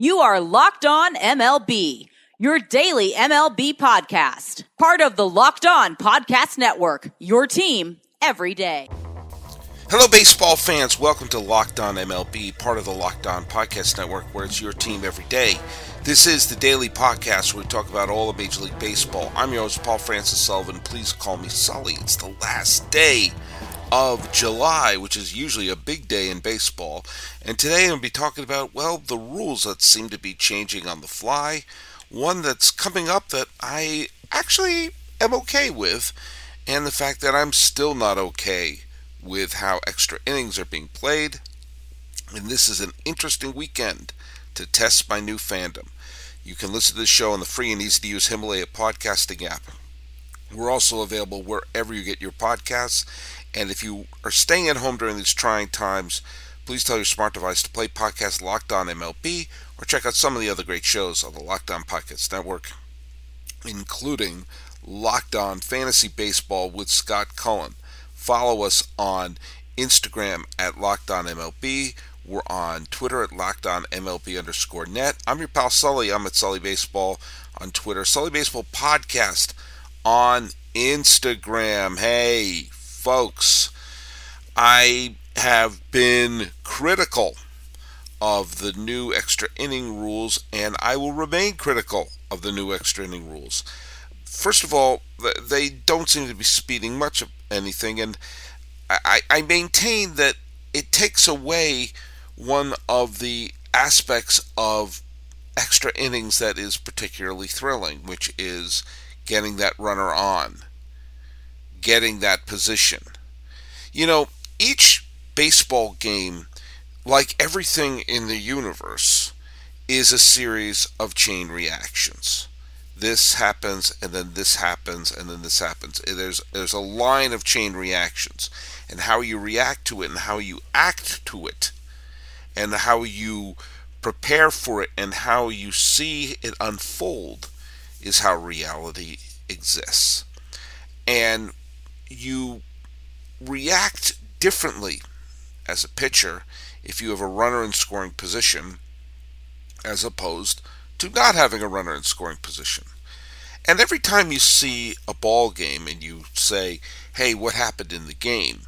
You are Locked On MLB, your daily MLB podcast. Part of the Locked On Podcast Network, your team every day. Hello, baseball fans. Welcome to Locked On MLB, part of the Locked On Podcast Network, where it's your team every day. This is the daily podcast where we talk about all of Major League Baseball. I'm your host, Paul Francis Sullivan. Please call me Sully. It's the last day of July, which is usually a big day in baseball. And today I'm going to be talking about, well, the rules that seem to be changing on the fly. One that's coming up that I actually am okay with, and the fact that I'm still not okay with how extra innings are being played. And this is an interesting weekend to test my new fandom. You can listen to the show on the free and easy to use Himalaya podcasting app. We're also available wherever you get your podcasts. And if you are staying at home during these trying times, please tell your smart device to play podcast Locked On MLB or check out some of the other great shows on the Locked On Podcast Network, including Locked On Fantasy Baseball with Scott Cullen. Follow us on Instagram at Locked On MLB. We're on Twitter at Locked On MLB underscore net. I'm your pal Sully. I'm at Sully Baseball on Twitter. Sully Baseball Podcast on Instagram. Hey, folks, I have been critical of the new extra inning rules, and I will remain critical of the new extra inning rules. First of all, they don't seem to be speeding much of anything, and I, I maintain that it takes away one of the aspects of extra innings that is particularly thrilling, which is getting that runner on getting that position. You know, each baseball game, like everything in the universe, is a series of chain reactions. This happens, and then this happens, and then this happens. There's there's a line of chain reactions, and how you react to it, and how you act to it, and how you prepare for it, and how you see it unfold, is how reality exists. And you react differently as a pitcher if you have a runner in scoring position as opposed to not having a runner in scoring position. And every time you see a ball game and you say, "Hey, what happened in the game?"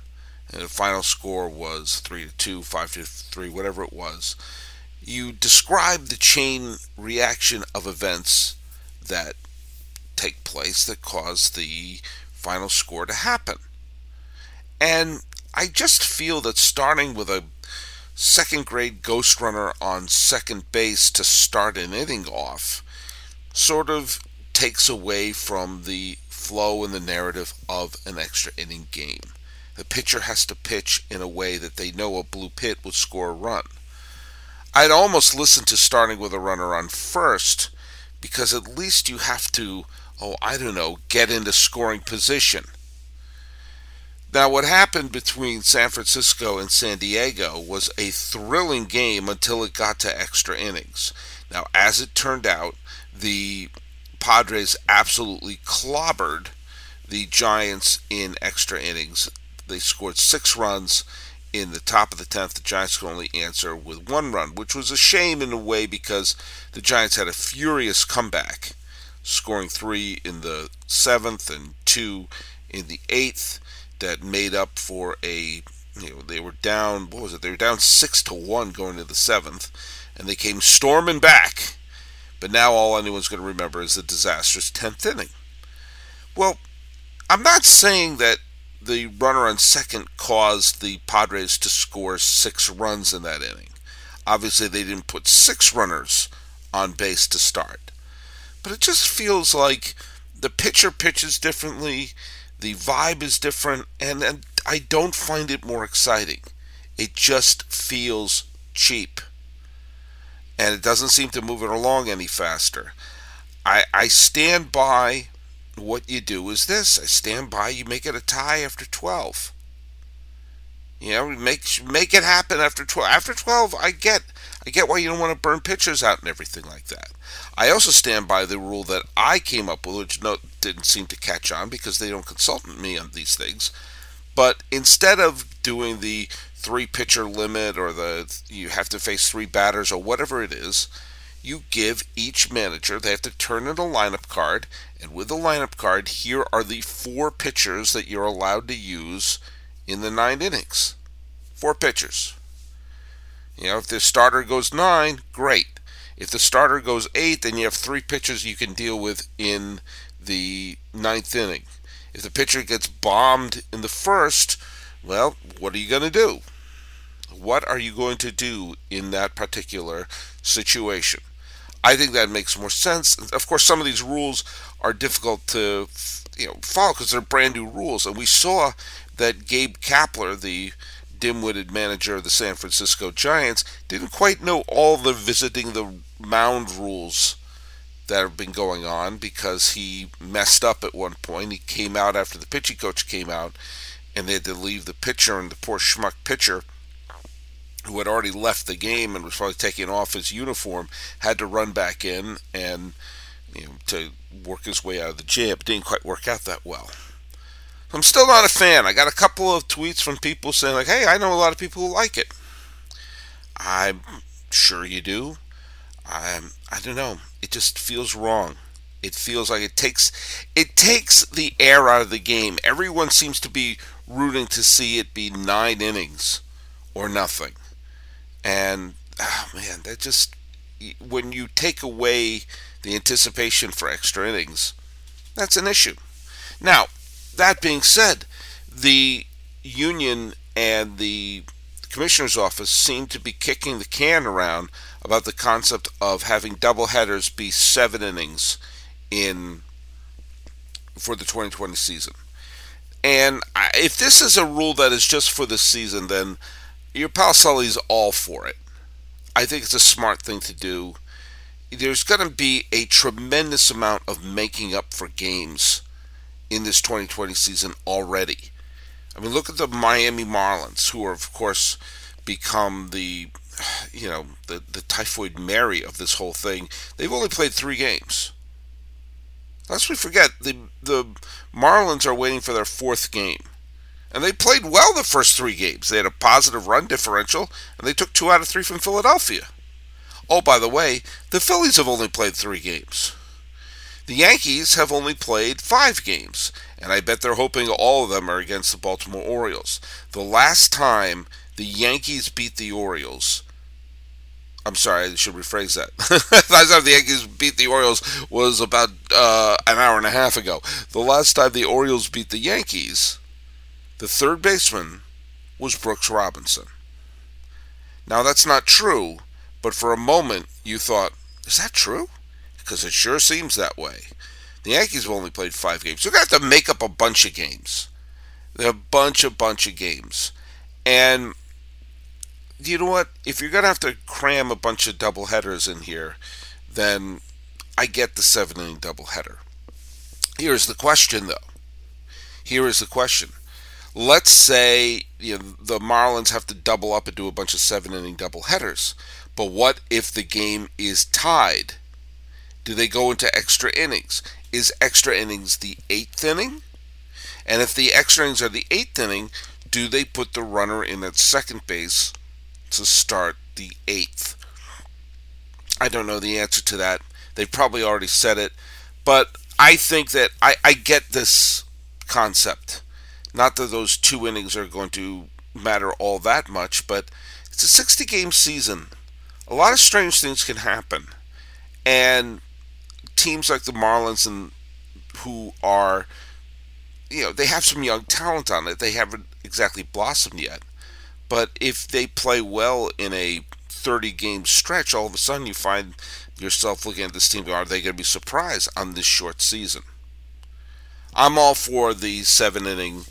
and the final score was 3 to 2, 5 to 3, whatever it was, you describe the chain reaction of events that take place that cause the final score to happen. And I just feel that starting with a second grade ghost runner on second base to start an inning off sort of takes away from the flow and the narrative of an extra inning game. The pitcher has to pitch in a way that they know a bloop hit would score a run. I'd almost listen to starting with a runner on first because at least you have to oh, I don't know, get into scoring position. Now, what happened between San Francisco and San Diego was a thrilling game until it got to extra innings. Now, as it turned out, the Padres absolutely clobbered the Giants in extra innings. They scored six runs in the top of the 10th. The Giants could only answer with one run, which was a shame in a way because the Giants had a furious comeback scoring three in the seventh and two in the eighth. That made up for a you know they were down what was it they were down six to one going to the seventh, and they came storming back. But now all anyone's going to remember is the disastrous tenth inning. Well, I'm not saying that the runner on second caused the Padres to score six runs in that inning. Obviously, they didn't put six runners on base to start but it just feels like the pitcher pitches differently, the vibe is different, and, and I don't find it more exciting. It just feels cheap. And it doesn't seem to move it along any faster. I, I stand by what you do is this. I stand by you make it a tie after 12. You know, make make it happen after 12. After 12, I get I get why you don't want to burn pitchers out and everything like that. I also stand by the rule that I came up with, which no, didn't seem to catch on because they don't consult me on these things. But instead of doing the three pitcher limit or the you have to face three batters or whatever it is, you give each manager, they have to turn in a lineup card, and with the lineup card, here are the four pitchers that you're allowed to use in the nine innings. Four pitchers. You know, if the starter goes nine, great. If the starter goes eight, then you have three pitchers you can deal with in the ninth inning. If the pitcher gets bombed in the first, well, what are you going to do? What are you going to do in that particular situation? I think that makes more sense. Of course, some of these rules are difficult to you know follow because they're brand new rules, and we saw that Gabe Kapler, the dim-witted manager of the San Francisco Giants, didn't quite know all the visiting the mound rules that have been going on because he messed up at one point. He came out after the pitching coach came out, and they had to leave the pitcher and the poor schmuck pitcher who had already left the game and was probably taking off his uniform, had to run back in and you know, to work his way out of the jam. It didn't quite work out that well. I'm still not a fan. I got a couple of tweets from people saying like, "Hey, I know a lot of people who like it." I'm sure you do. I'm, I don't know. It just feels wrong. It feels like it takes it takes the air out of the game. Everyone seems to be rooting to see it be nine innings or nothing. And oh man, that just when you take away the anticipation for extra innings, that's an issue. Now, that being said, the union and the commissioner's office seem to be kicking the can around about the concept of having double headers be seven innings in for the 2020 season. And if this is a rule that is just for the season, then your pal Sully's all for it. I think it's a smart thing to do. There's going to be a tremendous amount of making up for games in this 2020 season already. I mean, look at the Miami Marlins, who are, of course, become the, you know, the, the typhoid Mary of this whole thing. They've only played three games. Lest we forget, the the Marlins are waiting for their fourth game. And they played well the first three games. They had a positive run differential, and they took two out of three from Philadelphia. Oh, by the way, the Phillies have only played three games. The Yankees have only played five games, and I bet they're hoping all of them are against the Baltimore Orioles. The last time the Yankees beat the Orioles, I'm sorry, I should rephrase that. the last time the Yankees beat the Orioles was about uh, an hour and a half ago. The last time the Orioles beat the Yankees the third baseman was Brooks Robinson. Now, that's not true, but for a moment you thought, is that true? Because it sure seems that way. The Yankees have only played five games. You're going to have to make up a bunch of games. A bunch, a bunch of games. And you know what? If you're going to have to cram a bunch of double headers in here, then I get the seven inning double header. Here's the question, though. Here is the question let's say you know, the Marlins have to double up and do a bunch of seven inning double headers. But what if the game is tied? Do they go into extra innings? Is extra innings the eighth inning? And if the extra innings are the eighth inning, do they put the runner in at second base to start the eighth? I don't know the answer to that. They've probably already said it. But I think that I, I get this concept. Not that those two innings are going to matter all that much, but it's a 60 game season. A lot of strange things can happen. And teams like the Marlins and who are you know, they have some young talent on it. They haven't exactly blossomed yet. But if they play well in a 30 game stretch, all of a sudden you find yourself looking at this team. Are they going to be surprised on this short season? I'm all for the seven inning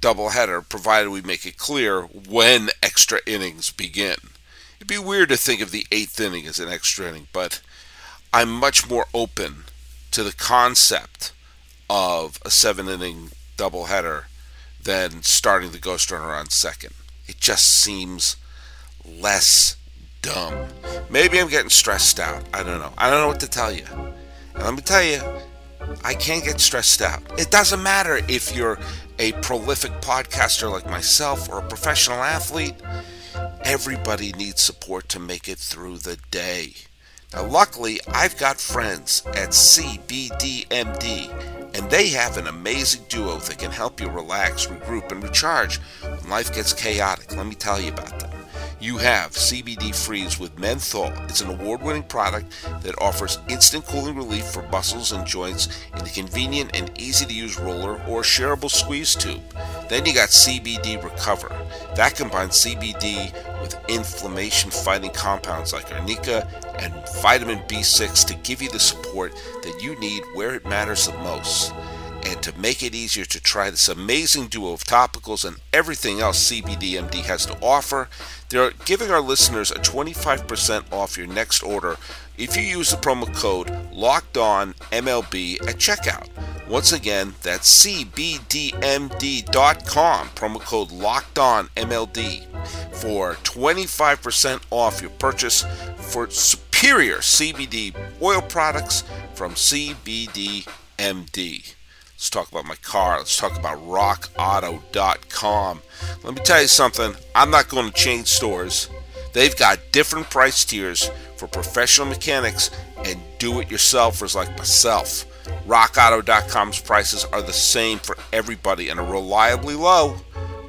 doubleheader, provided we make it clear when extra innings begin. It'd be weird to think of the eighth inning as an extra inning, but I'm much more open to the concept of a seven inning doubleheader than starting the ghost runner on second. It just seems less dumb. Maybe I'm getting stressed out. I don't know. I don't know what to tell you. And let me tell you, I can't get stressed out. It doesn't matter if you're a prolific podcaster like myself or a professional athlete. Everybody needs support to make it through the day. Now, luckily, I've got friends at CBDMD, and they have an amazing duo that can help you relax, regroup, and recharge when life gets chaotic. Let me tell you about them. You have CBD Freeze with menthol. It's an award winning product that offers instant cooling relief for muscles and joints in a convenient and easy to use roller or shareable squeeze tube. Then you got CBD Recover. That combines CBD with inflammation fighting compounds like arnica and vitamin B6 to give you the support that you need where it matters the most. And to make it easier to try this amazing duo of topicals and everything else CBDMD has to offer, they're giving our listeners a 25% off your next order if you use the promo code LOCKEDONMLB at checkout. Once again, that's cbdmd.com, promo code LOCKEDONMLB for 25% off your purchase for superior CBD oil products from CBDMD. Let's talk about my car. Let's talk about rockauto.com. Let me tell you something. I'm not going to change stores. They've got different price tiers for professional mechanics and do it yourselfers like myself. RockAuto.com's prices are the same for everybody and are reliably low.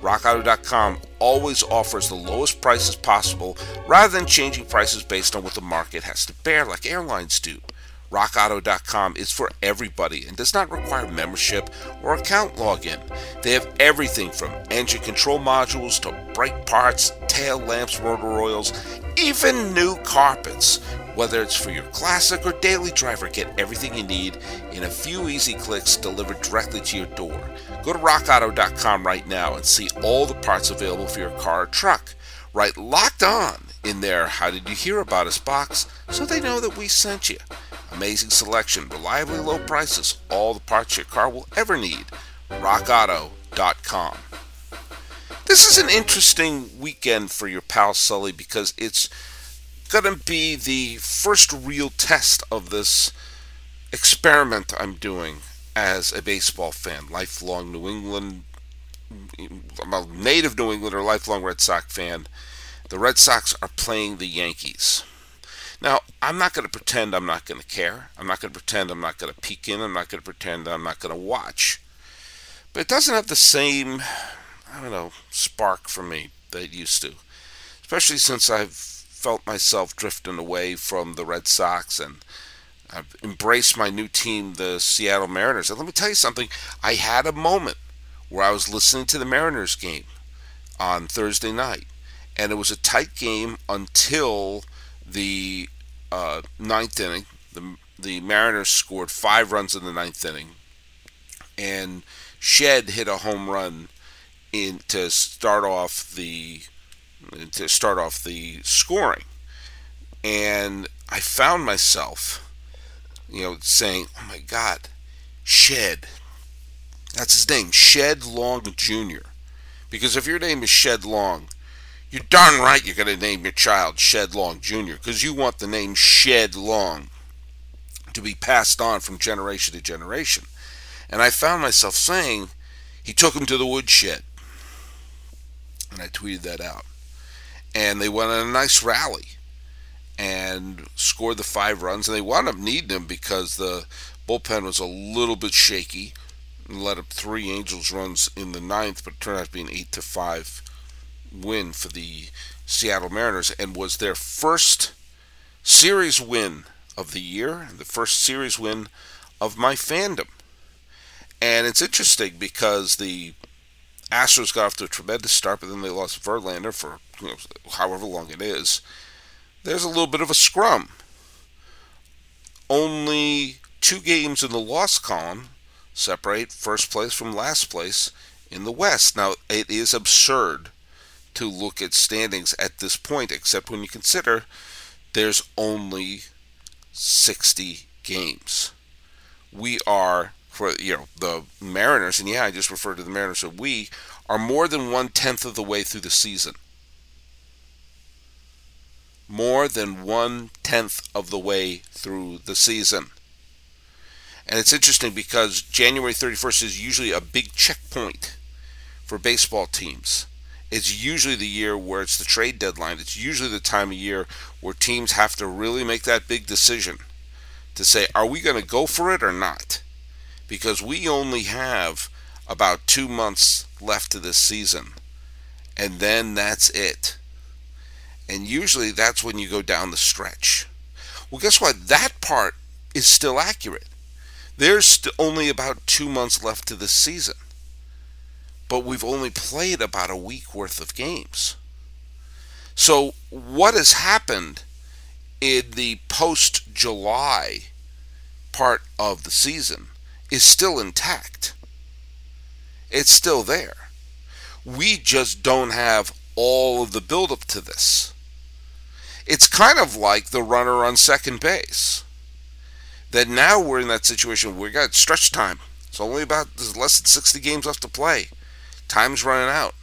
RockAuto.com always offers the lowest prices possible rather than changing prices based on what the market has to bear, like airlines do. RockAuto.com is for everybody and does not require membership or account login. They have everything from engine control modules to brake parts, tail lamps, rotor oils, even new carpets. Whether it's for your classic or daily driver, get everything you need in a few easy clicks delivered directly to your door. Go to rockauto.com right now and see all the parts available for your car or truck. Write locked on in there. How did you hear about us box so they know that we sent you. Amazing selection, reliably low prices, all the parts your car will ever need. RockAuto.com. This is an interesting weekend for your pal Sully because it's going to be the first real test of this experiment I'm doing as a baseball fan, lifelong New England, I'm a native New Englander, lifelong Red Sox fan. The Red Sox are playing the Yankees. Now, I'm not going to pretend I'm not going to care. I'm not going to pretend I'm not going to peek in. I'm not going to pretend I'm not going to watch. But it doesn't have the same, I don't know, spark for me that it used to. Especially since I've felt myself drifting away from the Red Sox and I've embraced my new team, the Seattle Mariners. And let me tell you something. I had a moment where I was listening to the Mariners game on Thursday night. And it was a tight game until the uh, ninth inning. The the Mariners scored five runs in the ninth inning, and Shed hit a home run in to start off the to start off the scoring, and I found myself, you know, saying, "Oh my God, Shed." That's his name, Shed Long Jr. Because if your name is Shed Long, you're darn right you're going to name your child Shed Long Jr. because you want the name Shed Long to be passed on from generation to generation. And I found myself saying, he took him to the woodshed. And I tweeted that out. And they went on a nice rally and scored the five runs. And they wound up needing him because the bullpen was a little bit shaky let up three Angels runs in the ninth, but turned out to be an eight to five win for the Seattle Mariners and was their first series win of the year, the first series win of my fandom. And it's interesting because the Astros got off to a tremendous start, but then they lost Verlander for you know, however long it is. There's a little bit of a scrum. Only two games in the loss column separate first place from last place in the West. Now, it is absurd to look at standings at this point, except when you consider there's only 60 games. We are, for you know, the Mariners, and yeah, I just referred to the Mariners, so we are more than one tenth of the way through the season. More than one tenth of the way through the season. And it's interesting because January 31st is usually a big checkpoint for baseball teams it's usually the year where it's the trade deadline. It's usually the time of year where teams have to really make that big decision to say, are we going to go for it or not? Because we only have about two months left to this season, and then that's it. And usually that's when you go down the stretch. Well, guess what? That part is still accurate. There's only about two months left to this season but we've only played about a week worth of games. So, what has happened in the post July part of the season is still intact. It's still there. We just don't have all of the buildup to this. It's kind of like the runner on second base. That now we're in that situation where we got stretch time. It's only about there's less than 60 games left to play. Time's running out.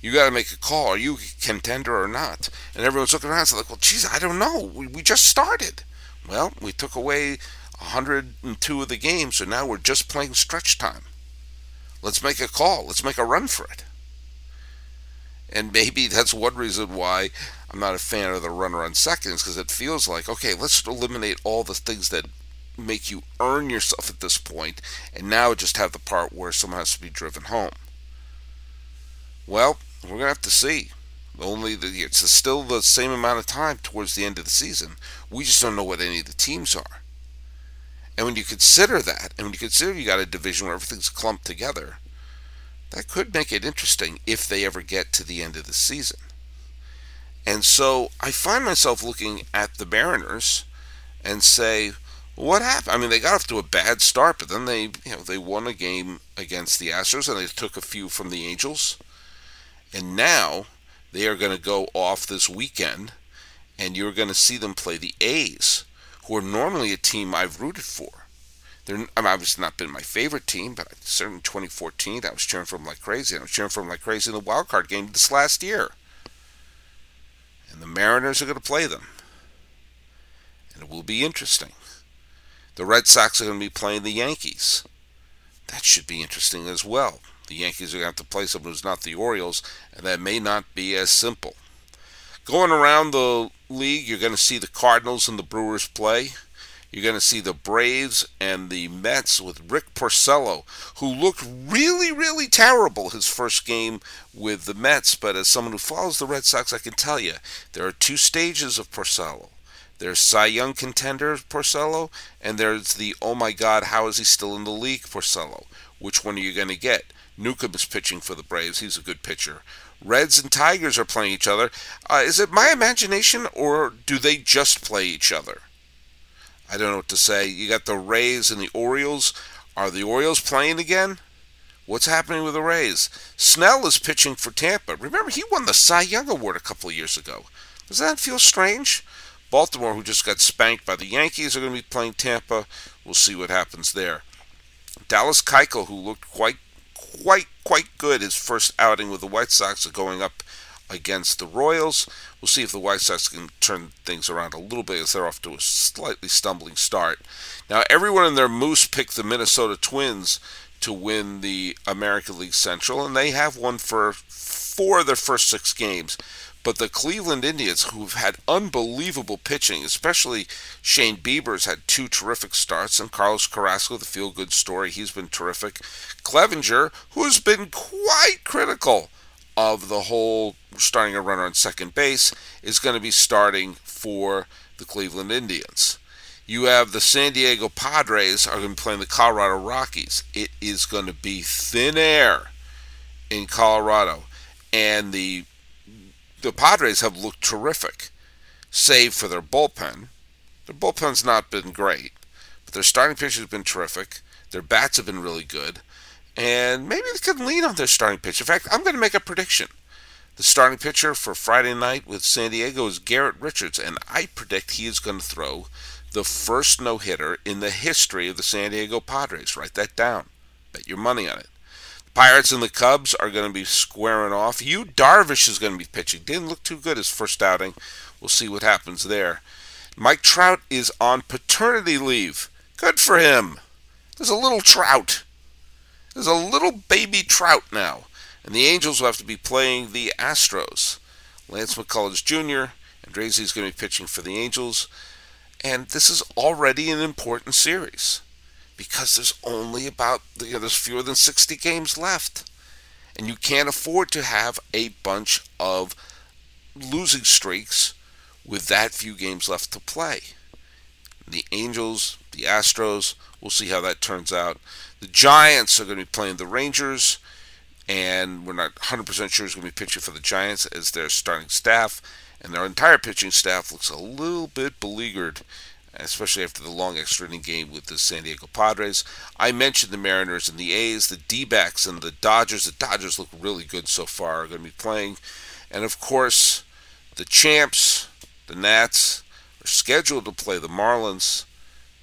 You got to make a call. Are you a contender or not? And everyone's looking around. So like, well, geez, I don't know. We, we just started. Well, we took away 102 of the games, so now we're just playing stretch time. Let's make a call. Let's make a run for it. And maybe that's one reason why I'm not a fan of the runner on seconds because it feels like, okay, let's eliminate all the things that make you earn yourself at this point, and now just have the part where someone has to be driven home. Well, we're going to have to see. Only the, it's still the same amount of time towards the end of the season. We just don't know what any of the teams are. And when you consider that, and when you consider you got a division where everything's clumped together, that could make it interesting if they ever get to the end of the season. And so I find myself looking at the Mariners and say, what happened? I mean, they got off to a bad start, but then they, you know, they won a game against the Astros and they took a few from the Angels. And now they are going to go off this weekend, and you're going to see them play the A's, who are normally a team I've rooted for. They're, I mean, obviously not been my favorite team, but certainly 2014 I was cheering for them like crazy. I was cheering for them like crazy in the wild card game this last year. And the Mariners are going to play them. And it will be interesting. The Red Sox are going to be playing the Yankees. That should be interesting as well. The Yankees are going to have to play someone who's not the Orioles, and that may not be as simple. Going around the league, you're going to see the Cardinals and the Brewers play. You're going to see the Braves and the Mets with Rick Porcello, who looked really, really terrible his first game with the Mets. But as someone who follows the Red Sox, I can tell you there are two stages of Porcello. There's Cy Young contender Porcello, and there's the oh my God, how is he still in the league Porcello? Which one are you going to get? Newcomb is pitching for the Braves. He's a good pitcher. Reds and Tigers are playing each other. Uh, is it my imagination, or do they just play each other? I don't know what to say. You got the Rays and the Orioles. Are the Orioles playing again? What's happening with the Rays? Snell is pitching for Tampa. Remember, he won the Cy Young Award a couple of years ago. Does that feel strange? Baltimore, who just got spanked by the Yankees, are going to be playing Tampa. We'll see what happens there. Dallas Keuchel, who looked quite quite quite good his first outing with the White Sox going up against the Royals. We'll see if the White Sox can turn things around a little bit as they're off to a slightly stumbling start. Now, everyone in their moose picked the Minnesota Twins to win the American League Central, and they have won for four of their first six games. But the Cleveland Indians, who've had unbelievable pitching, especially Shane Bieber's had two terrific starts, and Carlos Carrasco, the feel good story, he's been terrific. Clevinger, who's been quite critical of the whole starting a runner on second base, is going to be starting for the Cleveland Indians. You have the San Diego Padres are going to be playing the Colorado Rockies. It is going to be thin air in Colorado, and the the Padres have looked terrific, save for their bullpen. Their bullpen's not been great, but their starting pitching has been terrific. Their bats have been really good, and maybe they could lean on their starting pitch. In fact, I'm going to make a prediction. The starting pitcher for Friday night with San Diego is Garrett Richards, and I predict he is going to throw the first no hitter in the history of the San Diego Padres. Write that down. Bet your money on it. Pirates and the Cubs are going to be squaring off. Yu Darvish is going to be pitching. Didn't look too good his first outing. We'll see what happens there. Mike Trout is on paternity leave. Good for him. There's a little Trout. There's a little baby Trout now. And the Angels will have to be playing the Astros. Lance McCullers Jr. and is going to be pitching for the Angels. And this is already an important series because there's only about, you know, there's fewer than 60 games left. And you can't afford to have a bunch of losing streaks with that few games left to play. The Angels, the Astros, we'll see how that turns out. The Giants are going to be playing the Rangers, and we're not 100% sure who's going to be pitching for the Giants as their starting staff, and their entire pitching staff looks a little bit beleaguered especially after the long extra inning game with the San Diego Padres. I mentioned the Mariners and the A's, the D backs and the Dodgers. The Dodgers look really good so far, are going to be playing. And of course, the champs, the Nats, are scheduled to play the Marlins,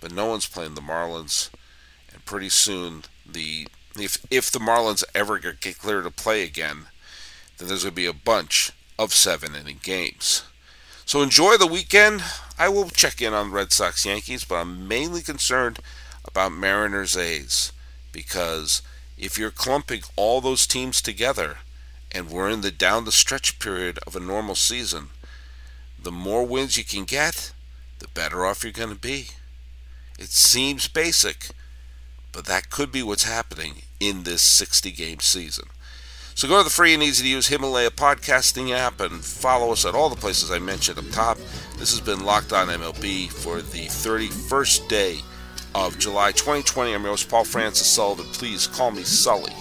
but no one's playing the Marlins. And pretty soon, the if if the Marlins ever get clear to play again, then there's going to be a bunch of seven inning games. So enjoy the weekend. I will check in on Red Sox Yankees, but I'm mainly concerned about Mariners A's because if you're clumping all those teams together and we're in the down the stretch period of a normal season, the more wins you can get, the better off you're going to be. It seems basic, but that could be what's happening in this 60 game season. So go to the free and easy to use Himalaya podcasting app and follow us at all the places I mentioned up top. This has been Locked On MLB for the 31st day of July 2020. I'm your host, Paul Francis Sullivan. Please call me Sully.